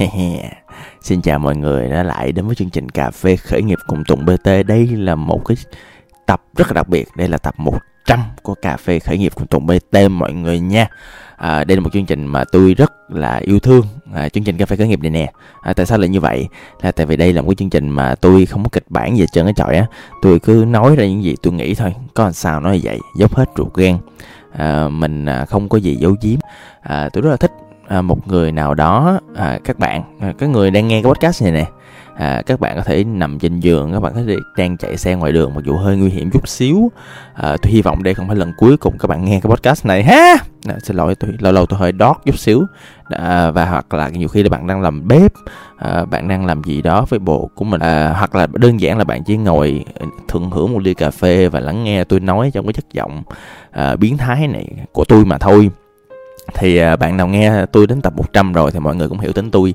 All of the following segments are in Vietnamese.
Xin chào mọi người đã lại đến với chương trình Cà phê khởi nghiệp cùng Tùng BT Đây là một cái tập rất là đặc biệt. Đây là tập 100 của Cà phê khởi nghiệp cùng Tùng BT mọi người nha. À, Đây là một chương trình mà tôi rất là yêu thương à, Chương trình Cà phê khởi nghiệp này nè. À, Tại sao lại như vậy? Là tại vì đây là một cái chương trình mà tôi không có kịch bản gì trơn cái trọi á. Tôi cứ nói ra những gì tôi nghĩ thôi Có làm sao nói vậy Dốc hết ruột gan. À, Mình à, không có gì giấu giếm. À, Tôi rất là thích à, một người nào đó à, các bạn à, cái người đang nghe cái podcast này nè à, các bạn có thể nằm trên giường các bạn có thể đang chạy xe ngoài đường mặc dù hơi nguy hiểm chút xíu. À, tôi hy vọng đây không phải lần cuối cùng các bạn nghe cái podcast này ha. À, xin lỗi tôi lâu lâu tôi hơi đót chút xíu. À, và hoặc là nhiều khi là bạn đang làm bếp à, bạn đang làm gì đó với bộ của mình à, hoặc là đơn giản là bạn chỉ ngồi à, thưởng hưởng một ly cà phê và lắng nghe tôi nói trong cái chất giọng à, biến thái này của tôi mà thôi thì à, bạn nào nghe tôi đến tập 100 rồi thì mọi người cũng hiểu tính tôi.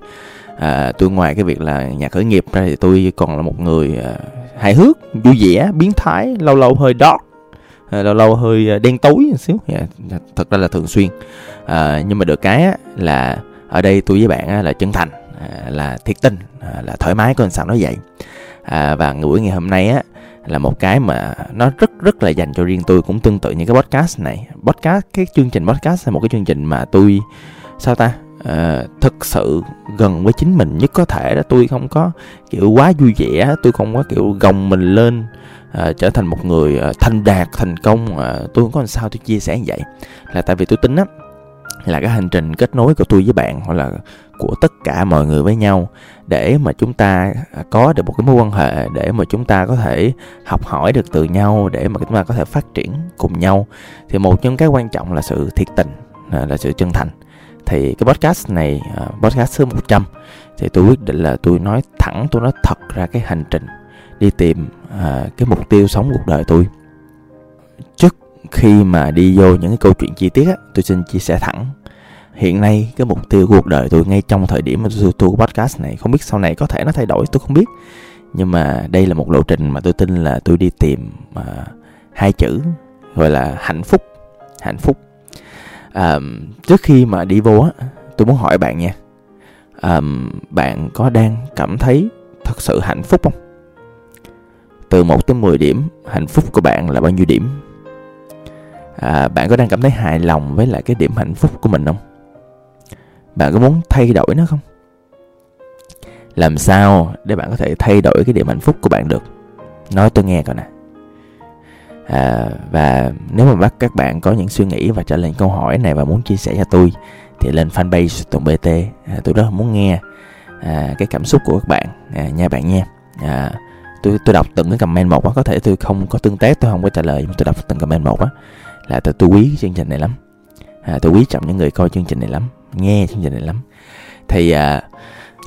À, tôi ngoài cái việc là nhà khởi nghiệp ra thì tôi còn là một người à, hài hước vui vẻ biến thái lâu lâu hơi dark à, lâu lâu hơi à, đen tối một xíu. Yeah, thật ra là thường xuyên. À, nhưng mà được cái á, là ở đây tôi với bạn á, là chân thành à, là thiệt tình à, là thoải mái con sao nói vậy. À, và buổi ngày hôm nay á là một cái mà nó rất rất là dành cho riêng tôi cũng tương tự như cái podcast này. Podcast cái chương trình podcast là một cái chương trình mà tôi sao ta? À, thực sự gần với chính mình nhất có thể đó. Tôi không có kiểu quá vui vẻ tôi không có kiểu gồng mình lên à, trở thành một người à, thành đạt thành công. À, tôi không có làm sao tôi chia sẻ như vậy. Là tại vì tôi tính á là cái hành trình kết nối của tôi với bạn hoặc là của tất cả mọi người với nhau để mà chúng ta có được một cái mối quan hệ, để mà chúng ta có thể học hỏi được từ nhau, để mà chúng ta có thể phát triển cùng nhau, thì một trong cái quan trọng là sự thiệt tình, là sự chân thành. Thì cái podcast này à, podcast số 100 thì tôi quyết định là tôi nói thẳng, tôi nói thật ra cái hành trình đi tìm à, cái mục tiêu sống cuộc đời tôi. Trước khi mà đi vô những cái câu chuyện chi tiết á, tôi xin chia sẻ thẳng hiện nay cái mục tiêu cuộc đời tôi ngay trong thời điểm mà tôi tu podcast này không biết sau này có thể nó thay đổi tôi không biết. Nhưng mà đây là một lộ trình mà tôi tin là tôi đi tìm uh, hai chữ gọi là hạnh phúc hạnh phúc. À, trước khi mà đi vô á tôi muốn hỏi bạn nha. À, bạn có đang cảm thấy thật sự hạnh phúc không? Từ 1 tới 10 điểm hạnh phúc của bạn là bao nhiêu điểm? À, bạn có đang cảm thấy hài lòng với lại cái điểm hạnh phúc của mình không? Bạn có muốn thay đổi nó không? Làm sao để bạn có thể thay đổi cái điểm hạnh phúc của bạn được? Nói tôi nghe coi nè. À, và nếu mà bắt các bạn có những suy nghĩ và trả lời câu hỏi này và muốn chia sẻ cho tôi thì lên fanpage tùng bt à, tôi rất là muốn nghe à, cái cảm xúc của các bạn à, nha bạn nha. À, tôi tôi đọc từng cái comment một á có thể tôi không có tương tác tôi không có trả lời nhưng tôi đọc từng comment một á là tôi, tôi quý chương trình này lắm. À, tôi quý trọng những người coi chương trình này lắm nghe chương trình này lắm. Thì à,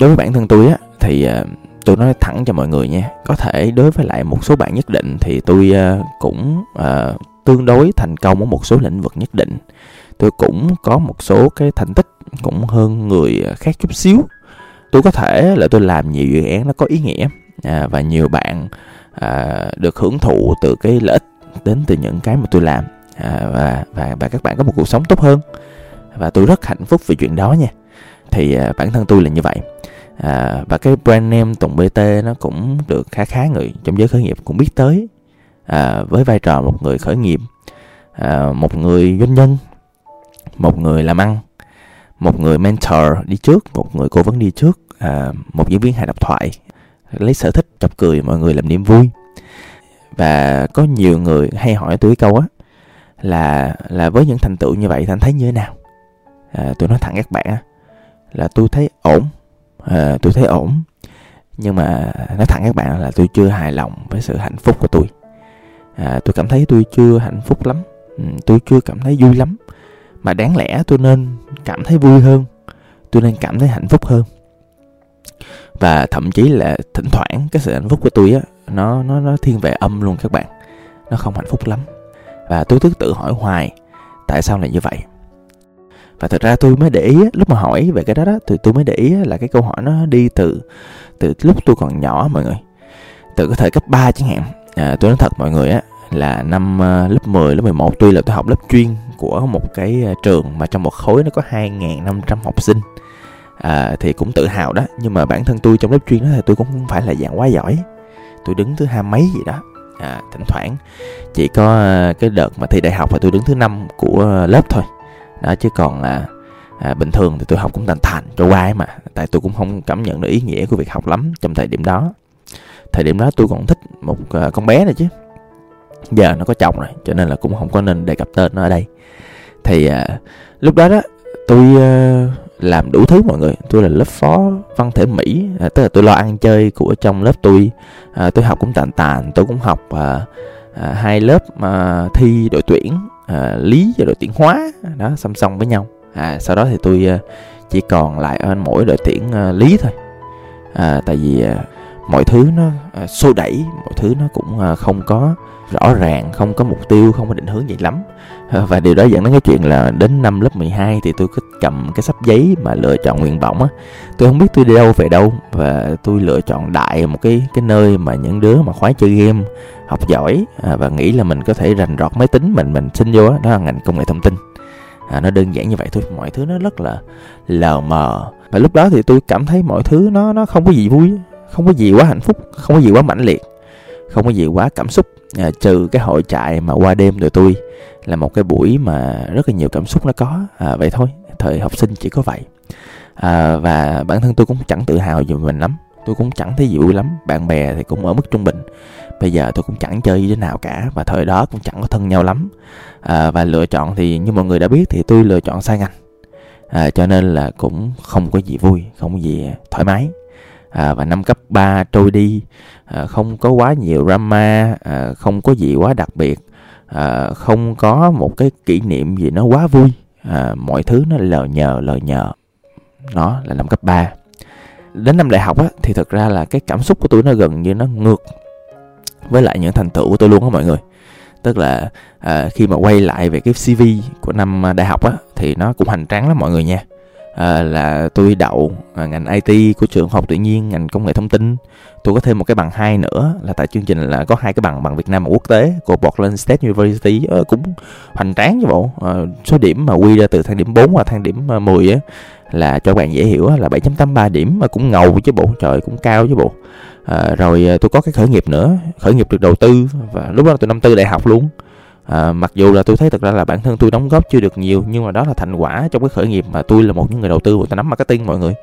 đối với bản thân tôi á thì à, tôi nói thẳng cho mọi người nha có thể đối với lại một số bạn nhất định thì tôi à, cũng à, tương đối thành công ở một số lĩnh vực nhất định. Tôi cũng có một số cái thành tích cũng hơn người khác chút xíu. Tôi có thể là tôi làm nhiều dự án nó có ý nghĩa à, và nhiều bạn à, được hưởng thụ từ cái lợi ích đến từ những cái mà tôi làm à, và và và các bạn có một cuộc sống tốt hơn và tôi rất hạnh phúc vì chuyện đó nha. Thì à, bản thân tôi là như vậy. À, và cái brand name Tùng BT nó cũng được khá khá người trong giới khởi nghiệp cũng biết tới. À, với vai trò một người khởi nghiệp. À, một người doanh nhân một người làm ăn một người mentor đi trước một người cố vấn đi trước à, một diễn viên hài độc thoại lấy sở thích chọc cười mọi người làm niềm vui. Và có nhiều người hay hỏi tôi câu á là là với những thành tựu như vậy thì anh thấy như thế nào? À, tôi nói thẳng các bạn là tôi thấy ổn. À, tôi thấy ổn. Nhưng mà nói thẳng các bạn là tôi chưa hài lòng với sự hạnh phúc của tôi. À, tôi cảm thấy tôi chưa hạnh phúc lắm. Ừ, tôi chưa cảm thấy vui lắm. Mà đáng lẽ tôi nên cảm thấy vui hơn. Tôi nên cảm thấy hạnh phúc hơn. Và thậm chí là thỉnh thoảng cái sự hạnh phúc của tôi á nó nó nó thiên về âm luôn các bạn. Nó không hạnh phúc lắm. Và tôi cứ tự hỏi hoài tại sao lại như vậy? Và thật ra tôi mới để ý lúc mà hỏi về cái đó đó thì tôi mới để ý là cái câu hỏi nó đi từ từ lúc tôi còn nhỏ mọi người. Từ cái thời cấp 3 chẳng hạn. À, tôi nói thật mọi người á là năm uh, lớp 10, lớp 11 tuy là tôi học lớp chuyên của một cái uh, trường mà trong một khối nó có 2.500 học sinh. À, thì cũng tự hào đó nhưng mà bản thân tôi trong lớp chuyên đó thì tôi cũng không phải là dạng quá giỏi. Tôi đứng thứ hai mấy gì đó à, thỉnh thoảng. Chỉ có à, cái đợt mà thi đại học là tôi đứng thứ năm của lớp thôi đó chứ còn là à, bình thường thì tôi học cũng thành thành cho qua mà. Tại tôi cũng không cảm nhận được ý nghĩa của việc học lắm trong thời điểm đó. Thời điểm đó tôi còn thích một uh, con bé này chứ. Giờ nó có chồng rồi cho nên là cũng không có nên đề cập tên nó ở đây. Thì uh, lúc đó đó tôi uh, à, làm đủ thứ mọi người. Tôi là lớp phó văn thể mỹ à, tức là tôi lo ăn chơi của trong lớp tôi à, tôi học cũng tàn tàn tôi cũng học à, à, hai lớp à, thi đội tuyển à, lý và đội tuyển hóa. Đó song song với nhau. À, sau đó thì tôi à, chỉ còn lại ở mỗi đội tuyển à, lý thôi. À, tại vì à, mọi thứ nó à, xô đẩy mọi thứ nó cũng à, không có rõ ràng không có mục tiêu không có định hướng gì lắm. À, và điều đó dẫn đến cái chuyện là đến năm lớp 12 thì tôi cứ cầm cái sắp giấy mà lựa chọn nguyện vọng á. Tôi không biết tôi đi đâu về đâu và tôi lựa chọn đại một cái cái nơi mà những đứa mà khoái chơi game học giỏi à, và nghĩ là mình có thể rành rọt máy tính mình mình xin vô đó, đó là ngành công nghệ thông tin. À, nó đơn giản như vậy thôi mọi thứ nó rất là lờ mờ. Và lúc đó thì tôi cảm thấy mọi thứ nó nó không có gì vui không có gì quá hạnh phúc không có gì quá mãnh liệt không có gì quá cảm xúc. À, trừ cái hội trại mà qua đêm tụi tôi là một cái buổi mà rất là nhiều cảm xúc nó có. À, vậy thôi thời học sinh chỉ có vậy. À, và bản thân tôi cũng chẳng tự hào về mình lắm tôi cũng chẳng thấy vui lắm bạn bè thì cũng ở mức trung bình. Bây giờ tôi cũng chẳng chơi như thế nào cả và thời đó cũng chẳng có thân nhau lắm. À, và lựa chọn thì như mọi người đã biết thì tôi lựa chọn sai ngành à, cho nên là cũng không có gì vui không có gì thoải mái. À, và năm cấp 3 trôi đi à, không có quá nhiều drama à, không có gì quá đặc biệt. À, không có một cái kỷ niệm gì nó quá vui. À, mọi thứ nó lờ nhờ lờ nhờ. Nó là năm cấp 3 đến năm đại học á thì thực ra là cái cảm xúc của tôi nó gần như nó ngược với lại những thành tựu của tôi luôn á mọi người. Tức là à, khi mà quay lại về cái CV của năm à, đại học á thì nó cũng hành tráng lắm mọi người nha. À, là tôi đậu à, ngành IT của trường học tự nhiên ngành công nghệ thông tin. Tôi có thêm một cái bằng hai nữa là tại chương trình là có hai cái bằng bằng Việt Nam và quốc tế của Portland State University. À, cũng hoành tráng chứ bộ. À, số điểm mà quy ra từ thang điểm 4 và thang điểm ờ, 10 á là cho bạn dễ hiểu là 7.83 điểm mà cũng ngầu chứ bộ trời cũng cao chứ bộ. À, rồi à, tôi có cái khởi nghiệp nữa khởi nghiệp được đầu tư và lúc đó tôi năm tư đại học luôn. À, mặc dù là tôi thấy thực ra là bản thân tôi đóng góp chưa được nhiều nhưng mà đó là thành quả trong cái khởi nghiệp mà tôi là một những người đầu tư và tôi nắm marketing mọi người.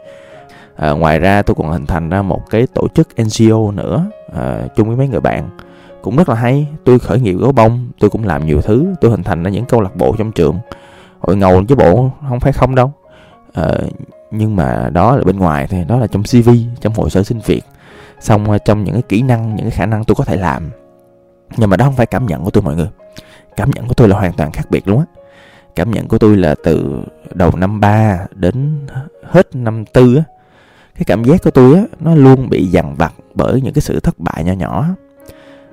À, ngoài ra tôi còn hình thành ra một cái tổ chức NGO nữa à, chung với mấy người bạn. Cũng rất là hay tôi khởi nghiệp gấu bông tôi cũng làm nhiều thứ tôi hình thành ra những câu lạc bộ trong trường. Hội ngầu chứ bộ không phải không đâu à, nhưng mà đó là bên ngoài thì đó là trong cv trong hồ sơ xin việc. Xong ờ, trong những cái kỹ năng những cái khả năng tôi có thể làm. Nhưng mà đó không phải cảm nhận của tôi mọi người. Cảm nhận của tôi là hoàn toàn khác biệt luôn á. Cảm nhận của tôi là từ đầu năm 3 đến hết năm tư á cái cảm giác của tôi á nó luôn bị dằn vặt bởi những cái sự thất bại nhỏ nhỏ.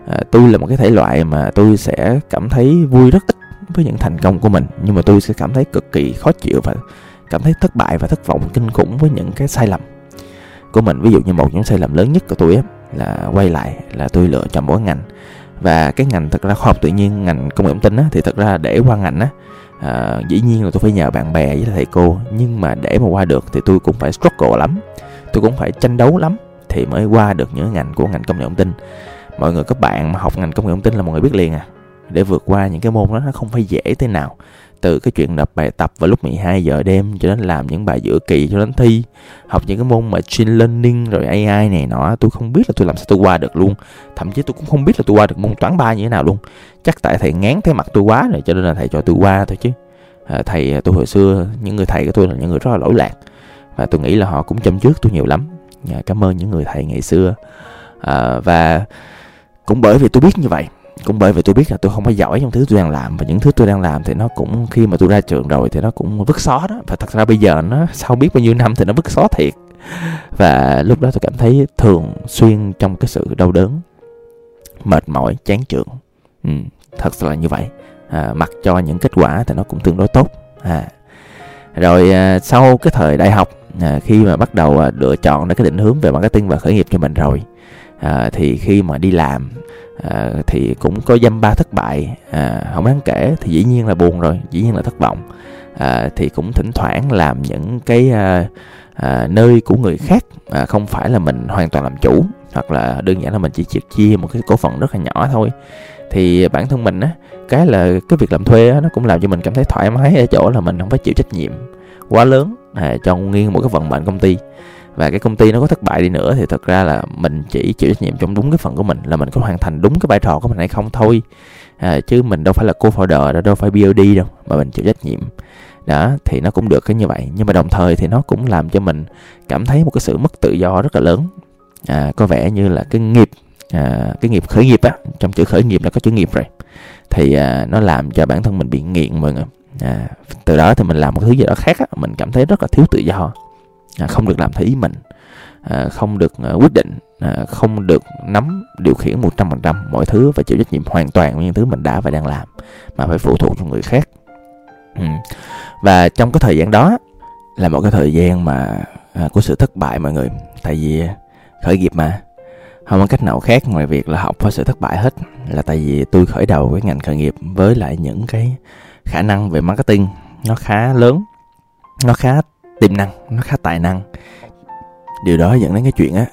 À, tôi là một cái thể loại mà tôi sẽ cảm thấy vui rất ít với những thành công của mình nhưng mà tôi sẽ cảm thấy cực kỳ khó chịu và cảm thấy thất bại và thất vọng kinh khủng với những cái sai lầm của mình. Ví dụ như một những sai lầm lớn nhất của tôi á là quay lại là tôi lựa chọn mỗi ngành. Và cái ngành thật ra khoa học tự nhiên ngành công nghệ thông tin á, thì thật ra để qua ngành á à, dĩ nhiên là tôi phải nhờ bạn bè với thầy cô. Nhưng mà để mà qua được thì tôi cũng phải struggle lắm. Tôi cũng phải tranh đấu lắm thì mới qua được những ngành của ngành công nghệ thông tin. Mọi người các bạn mà học ngành công nghệ thông tin là mọi người biết liền à. Để vượt qua những cái môn đó nó không phải dễ thế nào từ cái chuyện nộp bài tập vào lúc 12 giờ đêm cho đến làm những bài giữa kỳ cho đến thi học những cái môn mà machine learning rồi AI này nọ tôi không biết là tôi làm sao tôi qua được luôn. Thậm chí tôi cũng không biết là tôi qua được môn toán ba như thế nào luôn. Chắc tại thầy ngán thấy mặt tôi quá rồi cho nên là thầy cho tôi qua thôi chứ. À, thầy ờ, tôi hồi xưa những người thầy của tôi là những người rất là lỗi lạc và tôi nghĩ là họ cũng chăm trước tôi nhiều lắm. À, cảm ơn những người thầy ngày xưa. À, và cũng bởi vì tôi biết như vậy cũng bởi vì tôi biết là tôi không có giỏi trong thứ tôi đang làm và những thứ tôi đang làm thì nó cũng khi mà tôi ra trường rồi thì nó cũng vứt xó đó. Và thật ra bây giờ nó sau biết bao nhiêu năm thì nó vứt xó thiệt. Và lúc đó tôi cảm thấy thường xuyên trong cái sự đau đớn mệt mỏi chán chường. Ừ, thật sự là như vậy. À, mặc cho những kết quả thì nó cũng tương đối tốt. À. rồi à, sau cái thời đại học à, khi mà bắt đầu à, lựa chọn để cái định hướng về marketing và khởi nghiệp cho mình rồi à, thì khi mà đi làm à, thì cũng có dăm ba thất bại. À, không đáng kể thì dĩ nhiên là buồn rồi dĩ nhiên là thất vọng. À, thì cũng thỉnh thoảng làm những cái à, à, nơi của người khác à, không phải là mình hoàn toàn làm chủ hoặc là đơn giản là mình chỉ chia chia một cái cổ phần rất là nhỏ thôi. Thì bản thân mình á cái là cái việc làm thuê á, nó cũng làm cho mình cảm thấy thoải mái ở chỗ là mình không phải chịu trách nhiệm quá lớn à, cho nguyên một cái vận mệnh công ty và cái công ty nó có thất bại đi nữa thì thật ra là mình chỉ chịu trách nhiệm trong đúng cái phần của mình là mình có hoàn thành đúng cái vai trò của mình hay không thôi. À, chứ mình đâu phải là co-founder đâu phải BOD đâu mà mình chịu trách nhiệm. Đó thì nó cũng được cái như vậy. Nhưng mà đồng thời thì nó cũng làm cho mình cảm thấy một cái sự mất tự do rất là lớn. À, có vẻ như là cái nghiệp à, cái nghiệp khởi nghiệp á trong chữ khởi nghiệp là có chữ nghiệp rồi. Thì à, nó làm cho bản thân mình bị nghiện mọi người. À, từ đó thì mình làm một thứ gì đó khác á, mình cảm thấy rất là thiếu tự do à, không được làm theo ý mình. À, không được à, quyết định. À, không được nắm điều khiển một trăm phần trăm mọi thứ và chịu trách nhiệm hoàn toàn với những thứ mình đã và đang làm mà phải phụ thuộc vào người khác. Ừ. và trong cái thời gian đó là một cái thời gian mà à, của sự thất bại mọi người. Tại vì à, khởi nghiệp mà không có cách nào khác ngoài việc là học với sự thất bại hết. Là tại vì tôi khởi đầu cái ngành khởi nghiệp với lại những cái khả năng về marketing nó khá lớn nó khá tiềm năng, nó khá tài năng. Điều đó dẫn đến cái chuyện á,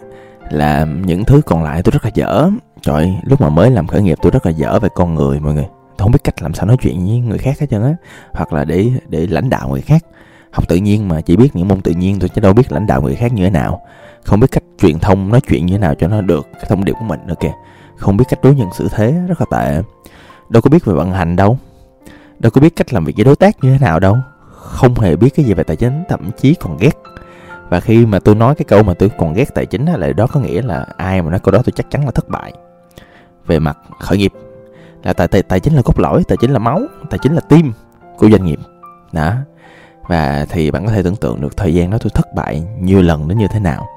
là những thứ còn lại tôi rất là dở. Trời, lúc mà mới làm khởi nghiệp tôi rất là dở về con người, mọi người. Tôi không biết cách làm sao nói chuyện với người khác hết trơn á, hoặc là để để lãnh đạo người khác. Học tự nhiên mà, chỉ biết những môn tự nhiên tôi chứ đâu biết lãnh đạo người khác như thế nào. Không biết cách truyền thông nói chuyện như thế nào cho nó được, cái thông điệp của mình nữa kìa. Không biết cách đối nhân xử thế, rất là tệ. Đâu có biết về vận hành đâu. Đâu có biết cách làm việc với đối tác như thế nào đâu không hề biết cái gì về tài chính thậm chí còn ghét. Và khi mà tôi nói cái câu mà tôi còn ghét tài chính là đó có nghĩa là ai mà nói câu đó tôi chắc chắn là thất bại. Về mặt khởi nghiệp là tài, tài tài chính là cốt lõi tài chính là máu tài chính là tim của doanh nghiệp. Đó. Và thì bạn có thể tưởng tượng được thời gian đó tôi thất bại nhiều lần đến như thế nào.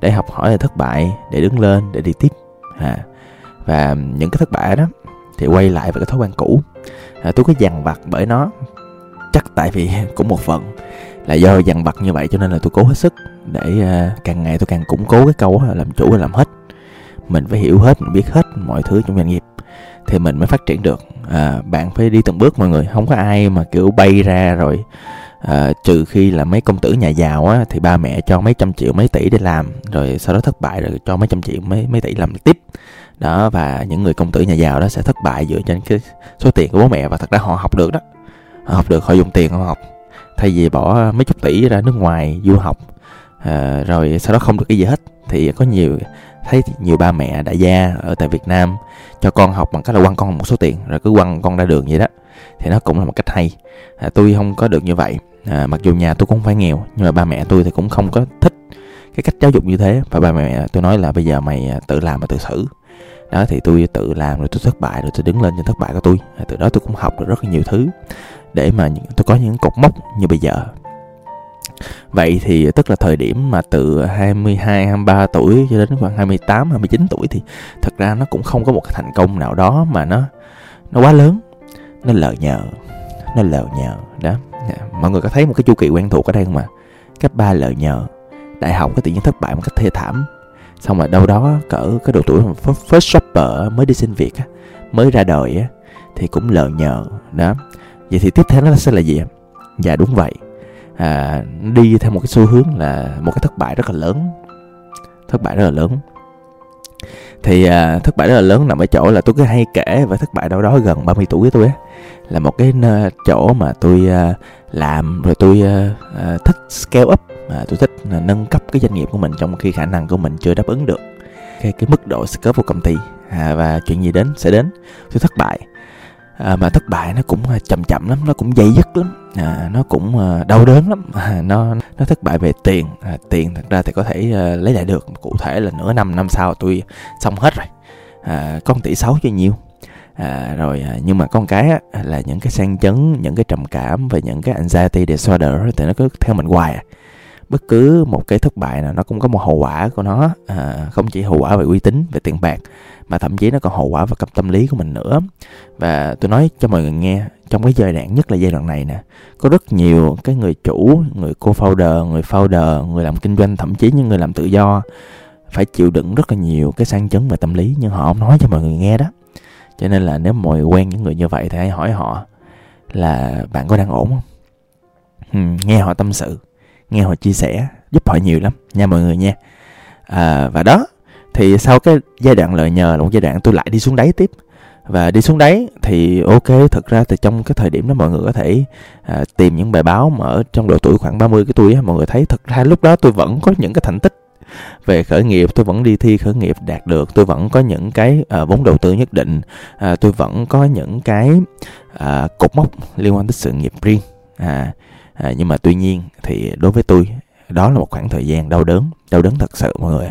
Để học hỏi là thất bại để đứng lên để đi tiếp. À, và những cái thất bại đó thì quay lại về cái thói quen cũ. À, tôi có dằn vặt bởi nó chắc tại vì cũng một phần là do dằn vặt như vậy cho nên là tôi cố hết sức để uh, càng ngày tôi càng củng cố cái câu là làm chủ là làm hết. Mình phải hiểu hết mình biết hết mọi thứ trong doanh nghiệp thì mình mới phát triển được. À, bạn phải đi từng bước mọi người không có ai mà kiểu bay ra rồi à, trừ khi là mấy công tử nhà giàu á thì ba mẹ cho mấy trăm triệu mấy tỷ để làm rồi sau đó thất bại rồi cho mấy trăm triệu mấy mấy tỷ làm tiếp. Đó và những người công tử nhà giàu đó sẽ thất bại dựa trên cái số tiền của bố mẹ và thật ra họ học được đó học được họ dùng tiền họ học. Thay vì bỏ mấy chục tỷ ra nước ngoài du học à, rồi sau đó không được cái gì hết thì có nhiều thấy nhiều ba mẹ đại gia ở tại Việt Nam cho con học bằng cách là quăng con một số tiền rồi cứ quăng con ra đường vậy đó. Thì nó cũng là một cách hay. À, tôi không có được như vậy. À, mặc dù nhà tôi cũng không phải nghèo nhưng mà ba mẹ tôi thì cũng không có thích cái cách giáo dục như thế. Và ba mẹ tôi nói là bây giờ mày à, tự làm và tự xử. Đó thì tôi tự làm rồi tôi thất bại rồi tôi đứng lên trên thất bại của tôi. À, từ đó tôi cũng học được rất là nhiều thứ để mà tôi có những cột mốc như bây giờ Vậy thì tức là thời điểm mà từ 22, 23 tuổi cho đến khoảng 28, 29 tuổi thì thật ra nó cũng không có một cái thành công nào đó mà nó nó quá lớn. Nó lờ nhờ, nó lờ nhờ đó. Dạ, mọi người có thấy một cái chu kỳ quen thuộc ở đây không ạ? Cấp 3 lờ nhờ, đại học cái tự nhiên thất bại một cách thê thảm. Xong rồi đâu đó cỡ cái độ tuổi first shopper mới đi xin việc mới ra đời thì cũng lờ nhờ đó. Vậy thì tiếp theo nó sẽ là gì? Dạ đúng vậy. À, đi theo một cái xu hướng là một cái thất bại rất là lớn. Thất bại rất là lớn. Thì à, thất bại rất là lớn nằm ở chỗ là tôi cứ hay kể về thất bại đâu đó gần 30 tuổi của tôi á. Là một cái chỗ mà tôi à, làm rồi tôi à, à thích scale up à, tôi thích à, nâng cấp cái doanh nghiệp của mình trong khi khả năng của mình chưa đáp ứng được cái cái mức độ scale của công ty. À, và chuyện gì đến sẽ đến. Tôi thất bại à, mà thất bại nó cũng à, chậm chậm lắm nó cũng dây dứt lắm. À, nó cũng à, đau đớn lắm. À, nó nó thất bại về tiền. À, tiền thật ra thì có thể à, lấy lại được. Cụ thể là nửa năm năm sau tôi xong hết rồi. À, con tỷ sáu cho nhiêu. À, rồi à, nhưng mà con cái á, là những cái sang chấn những cái trầm cảm và những cái anxiety disorder thì nó cứ theo mình hoài à bất cứ một cái thất bại nào nó cũng có một hậu quả của nó. À, không chỉ hậu quả về uy tín về tiền bạc mà thậm chí nó còn hậu quả về cặp tâm lý của mình nữa. Và tôi nói cho mọi người nghe trong cái giai đoạn nhất là giai đoạn này nè có rất nhiều cái người chủ người co-founder người founder người làm kinh doanh thậm chí những người làm tự do phải chịu đựng rất là nhiều cái sang chấn về tâm lý nhưng họ không nói cho mọi người nghe đó. Cho nên là nếu mọi người quen những người như vậy thì hãy hỏi họ là bạn có đang ổn không? Ừ, nghe họ tâm sự nghe họ chia sẻ giúp họ nhiều lắm nha mọi người nha. À, và đó thì sau cái giai đoạn lời nhờ là một giai đoạn tôi lại đi xuống đáy tiếp. Và đi xuống đáy thì ok thực ra thì trong cái thời điểm đó mọi người có thể à, tìm những bài báo mà ở trong độ tuổi khoảng 30 cái tuổi á, mọi người thấy thực ra lúc đó tôi vẫn có những cái thành tích về khởi nghiệp tôi vẫn đi thi khởi nghiệp đạt được tôi vẫn có những cái à, vốn đầu tư nhất định à, tôi vẫn có những cái à, cột mốc liên quan tới sự nghiệp riêng. À, à, nhưng mà tuy nhiên thì đối với tôi đó là một khoảng thời gian đau đớn đau đớn thật sự mọi người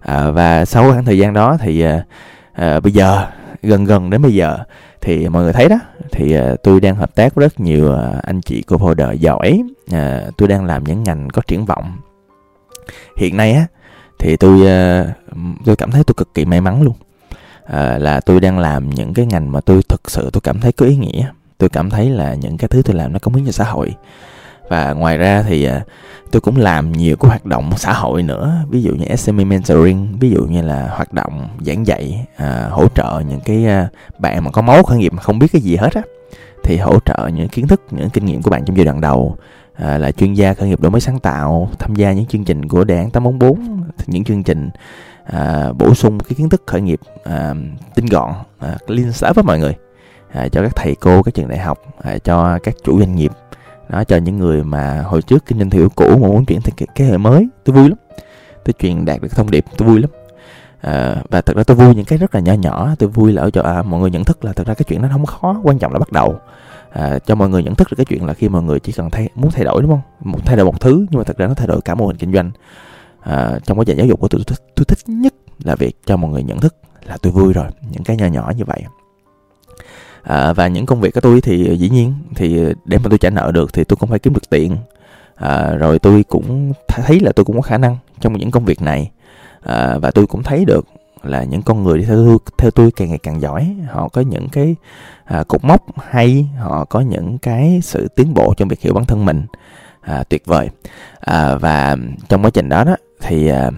à, và sau khoảng thời gian đó thì à, à, bây giờ gần gần đến bây giờ thì mọi người thấy đó thì à, tôi đang hợp tác với rất nhiều à, anh chị cô folder giỏi. À, tôi đang làm những ngành có triển vọng. Hiện nay á thì tôi à, tôi cảm thấy tôi cực kỳ may mắn luôn. À, là tôi đang làm những cái ngành mà tôi thực sự tôi cảm thấy có ý nghĩa tôi cảm thấy là những cái thứ tôi làm nó cống hiến cho xã hội. Và ngoài ra thì à, tôi cũng làm nhiều cái hoạt động xã hội nữa ví dụ như SME mentoring ví dụ như là hoạt động giảng dạy à, hỗ trợ những cái à, bạn mà có máu khởi nghiệp mà không biết cái gì hết á. Thì hỗ trợ những kiến thức những kinh nghiệm của bạn trong giai đoạn đầu à, là chuyên gia khởi nghiệp đổi mới sáng tạo tham gia những chương trình của đề án 844 những chương trình à, bổ sung cái kiến thức khởi nghiệp à, tinh gọn à, liên xã với mọi người à, cho các thầy cô các trường đại học à, cho các chủ doanh nghiệp đó cho những người mà hồi trước kinh doanh theo cũ mà muốn chuyển thành cái, cái hệ mới. Tôi vui lắm. Tôi truyền đạt được thông điệp tôi vui lắm. À, và thật ra tôi vui những cái rất là nhỏ nhỏ tôi vui là ở chỗ à, mọi người nhận thức là thật ra cái chuyện nó không khó quan trọng là bắt đầu. À, cho mọi người nhận thức được cái chuyện là khi mọi người chỉ cần thay muốn thay đổi đúng không? Một thay đổi một thứ nhưng mà thật ra nó thay đổi cả mô hình kinh doanh. À, trong quá trình giáo dục của tôi, tôi, tôi thích nhất là việc cho mọi người nhận thức là tôi vui rồi. Những cái nhỏ nhỏ như vậy à, và những công việc của tôi thì dĩ nhiên thì để mà tôi trả nợ được thì tôi cũng phải kiếm được tiền. À, rồi tôi cũng thấy là tôi cũng có khả năng trong những công việc này. À, và tôi cũng thấy được là những con người theo tôi, theo tôi càng ngày càng giỏi. Họ có những cái à, cột mốc hay họ có những cái sự tiến bộ trong việc hiểu bản thân mình. À, tuyệt vời. À, và trong quá trình đó đó thì à,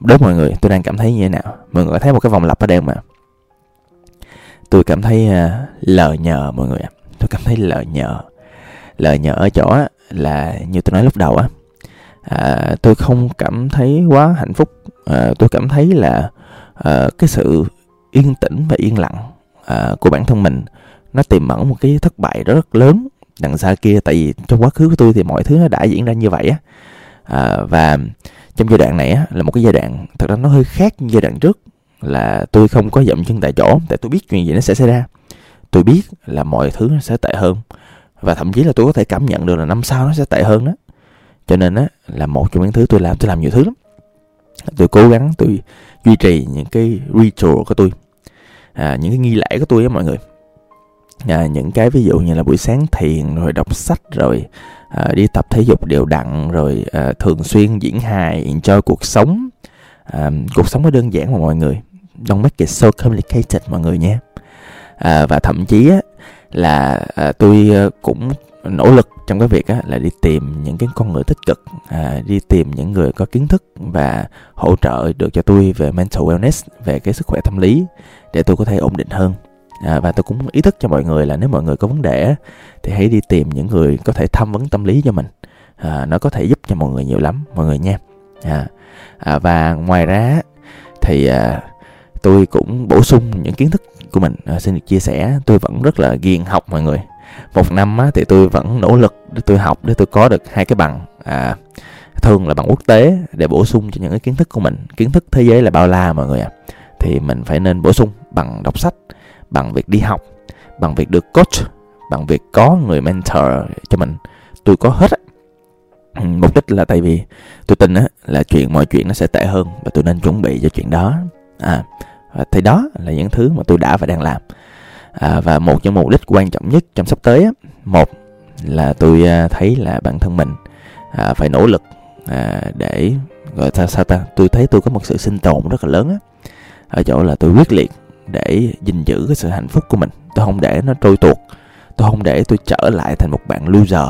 đối với mọi người tôi đang cảm thấy như thế nào? Mọi người có thấy một cái vòng lặp ở đây mà tôi cảm thấy à, lờ nhờ mọi người ạ. Tôi cảm thấy lờ nhờ lờ nhờ ở chỗ là như tôi nói lúc đầu á à, tôi không cảm thấy quá hạnh phúc. À, tôi cảm thấy là à, cái sự yên tĩnh và yên lặng à, của bản thân mình nó tiềm ẩn một cái thất bại rất lớn đằng xa kia. Tại vì trong quá khứ của tôi thì mọi thứ nó đã diễn ra như vậy á. À, và trong giai đoạn này á là một cái giai đoạn thật ra nó hơi khác giai đoạn trước là tôi không có dậm chân tại chỗ tại tôi biết chuyện gì nó sẽ xảy ra. Tôi biết là mọi thứ nó sẽ tệ hơn và thậm chí là tôi có thể cảm nhận được là năm sau nó sẽ tệ hơn đó. Cho nên á là một trong những thứ tôi làm tôi làm nhiều thứ lắm. Tôi cố gắng tôi duy trì những cái ritual của tôi à, những cái nghi lễ của tôi á mọi người. À, những cái ví dụ như là buổi sáng thiền rồi đọc sách rồi à, đi tập thể dục đều đặn rồi à, thường xuyên diễn hài cho cuộc sống. À, cuộc sống nó đơn giản mà mọi người don't make it so complicated mọi người nhé. À, và thậm chí á, là à, tôi à, cũng nỗ lực trong cái việc á, là đi tìm những cái con người tích cực à, đi tìm những người có kiến thức và hỗ trợ được cho tôi về mental wellness về cái sức khỏe tâm lý để tôi có thể ổn định hơn. À, và tôi cũng ý thức cho mọi người là nếu mọi người có vấn đề thì hãy đi tìm những người có thể tham vấn tâm lý cho mình. À, nó có thể giúp cho mọi người nhiều lắm mọi người nha. À, à, và ngoài ra thì à, tôi cũng bổ sung những kiến thức của mình. À, xin được chia sẻ tôi vẫn rất là ghiền học mọi người. Một năm á, thì tôi vẫn nỗ lực để tôi học để tôi có được hai cái bằng à, thường là bằng quốc tế để bổ sung cho những cái kiến thức của mình. Kiến thức thế giới là bao la mọi người ạ. À. thì mình phải nên bổ sung bằng đọc sách bằng việc đi học bằng việc được coach bằng việc có người mentor cho mình. Tôi có hết á. Mục đích là tại vì tôi tin á là chuyện mọi chuyện nó sẽ tệ hơn và tôi nên chuẩn bị cho chuyện đó. À À, thì đó là những thứ mà tôi đã và đang làm. À, và một trong mục đích quan trọng nhất trong sắp tới á một là tôi à, thấy là bản thân mình à, phải nỗ lực à, để gọi ta sao ta tôi thấy tôi có một sự sinh tồn rất là lớn á ở chỗ là tôi quyết liệt để gìn giữ cái sự hạnh phúc của mình. Tôi không để nó trôi tuột tôi không để tôi trở lại thành một bạn loser.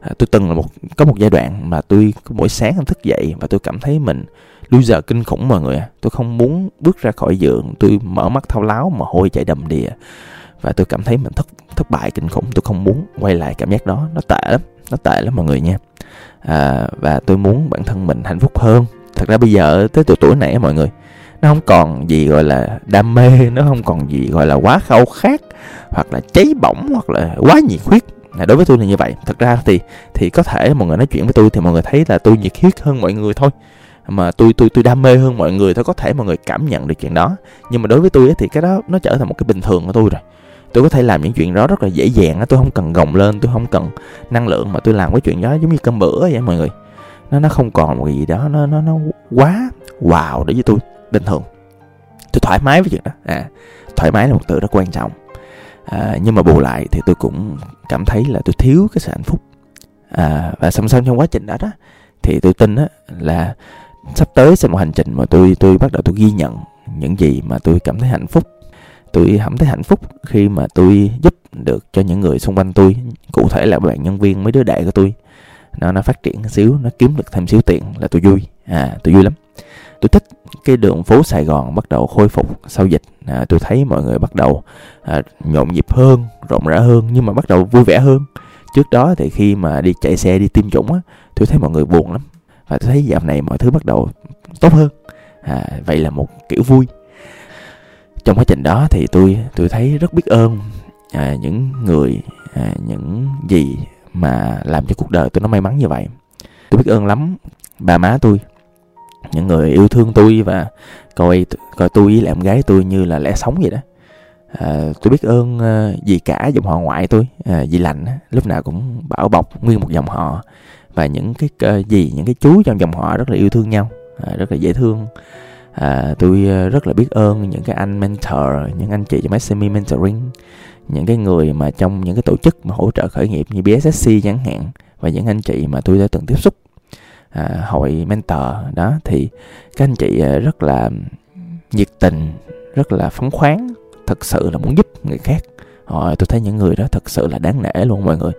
À, tôi từng là một có một giai đoạn mà tôi mỗi sáng thức dậy và tôi cảm thấy mình loser kinh khủng mọi người tôi không muốn bước ra khỏi giường. Tôi mở mắt thao láo mà hôi chạy đầm đìa. Và tôi cảm thấy mình thất thất bại kinh khủng. Tôi không muốn quay lại cảm giác đó. Nó tệ lắm. Nó tệ lắm mọi người nha. À, và tôi muốn bản thân mình hạnh phúc hơn. Thật ra bây giờ tới tuổi tuổi này mọi người nó không còn gì gọi là đam mê nó không còn gì gọi là quá khao khát hoặc là cháy bỏng hoặc là quá nhiệt huyết. Là đối với tôi là như vậy. Thật ra thì thì có thể mọi người nói chuyện với tôi thì mọi người thấy là tôi nhiệt huyết hơn mọi người thôi mà tôi tôi tôi đam mê hơn mọi người thôi có thể mọi người cảm nhận được chuyện đó. Nhưng mà đối với tôi thì cái đó nó trở thành một cái bình thường của tôi rồi. Tôi có thể làm những chuyện đó rất là dễ dàng tôi không cần gồng lên tôi không cần năng lượng mà tôi làm cái chuyện đó giống như cơm bữa vậy mọi người. Nó nó không còn một cái gì đó nó nó nó quá wow đối với tôi bình thường. Tôi thoải mái với chuyện đó. À thoải mái là một từ rất quan trọng. À, nhưng mà bù lại thì tôi cũng cảm thấy là tôi thiếu cái sự hạnh phúc. À, và song song trong quá trình đó đó thì tôi tin á là sắp tới sẽ một hành trình mà tôi tôi bắt đầu tôi ghi nhận những gì mà tôi cảm thấy hạnh phúc. Tôi cảm thấy hạnh phúc khi mà tôi giúp được cho những người xung quanh tôi cụ thể là bạn nhân viên mấy đứa đệ của tôi. Nó nó phát triển xíu nó kiếm được thêm xíu tiền là tôi vui. À tôi vui lắm. Tôi thích cái đường phố Sài Gòn bắt đầu khôi phục sau dịch. À, tôi thấy mọi người bắt đầu à, nhộn nhịp hơn rộn rã hơn nhưng mà bắt đầu vui vẻ hơn. Trước đó thì khi mà đi chạy xe đi tiêm chủng á tôi thấy mọi người buồn lắm và tôi thấy dạo này mọi thứ bắt đầu tốt hơn. À, vậy là một kiểu vui. Trong quá trình đó thì tôi tôi thấy rất biết ơn à, những người à, những gì mà làm cho cuộc đời tôi nó may mắn như vậy. Tôi biết ơn lắm bà má tôi những người yêu thương tôi và coi coi tôi với em gái tôi như là lẽ sống vậy đó. À, tôi biết ơn à, uh, dì cả dòng họ ngoại tôi à, dì lạnh lúc nào cũng bảo bọc nguyên một dòng họ và những cái ờ, gì những cái chú trong dòng họ rất là yêu thương nhau à, rất là dễ thương. À, tôi ờ, rất là biết ơn những cái anh mentor những anh chị trong SME mentoring những cái người mà trong những cái tổ chức mà hỗ trợ khởi nghiệp như BSSC chẳng hạn và những anh chị mà tôi đã từng tiếp xúc à, hội mentor. Đó thì các anh chị ờ, rất là nhiệt tình rất là phóng khoáng thật sự là muốn giúp người khác. Họ tôi thấy những người đó thật sự là đáng nể luôn mọi người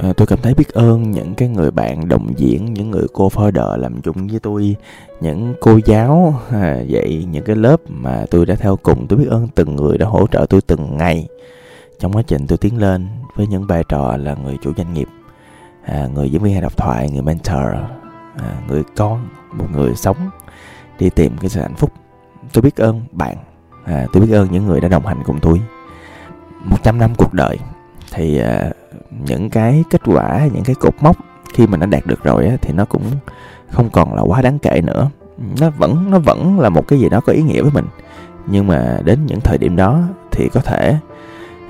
à, tôi cảm thấy biết ơn những cái người bạn đồng diễn những người cô founder làm chung với tôi những cô giáo à, dạy những cái lớp mà tôi đã theo cùng. Tôi biết ơn từng người đã hỗ trợ tôi từng ngày. Trong quá trình tôi tiến lên với những vai trò là người chủ doanh nghiệp à, người diễn viên hay đọc thoại người mentor à, người con một người sống đi tìm cái sự hạnh phúc. Tôi biết ơn bạn à, tôi biết ơn những người đã đồng hành cùng tôi. 100 năm cuộc đời thì à, những cái kết quả những cái cột mốc khi mà nó đạt được rồi á, thì nó cũng không còn là quá đáng kể nữa. Nó vẫn nó vẫn là một cái gì đó có ý nghĩa với mình. Nhưng mà đến những thời điểm đó thì có thể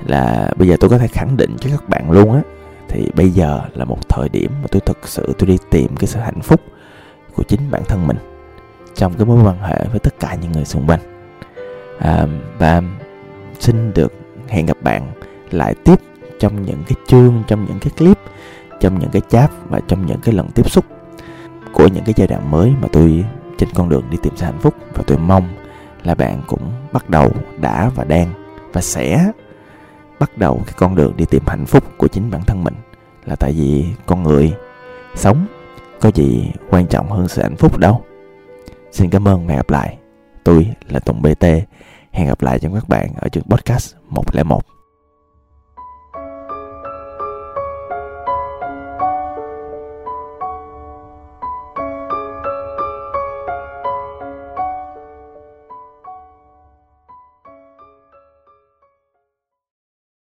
là bây giờ tôi có thể khẳng định cho các bạn luôn á thì bây giờ là một thời điểm mà tôi thực sự tôi đi tìm cái sự hạnh phúc của chính bản thân mình trong cái mối quan hệ với tất cả những người xung quanh. À, và xin được hẹn gặp bạn lại tiếp trong những cái chương, trong những cái clip, trong những cái chat và trong những cái lần tiếp xúc của những cái giai đoạn mới mà tôi trên con đường đi tìm sự hạnh phúc. Và tôi mong là bạn cũng bắt đầu đã và đang và sẽ bắt đầu cái con đường đi tìm hạnh phúc của chính bản thân mình. Là tại vì con người sống có gì quan trọng hơn sự hạnh phúc đâu. Xin cảm ơn và hẹn gặp lại. Tôi là tùng bt hẹn gặp lại cho các bạn ở chương podcast 101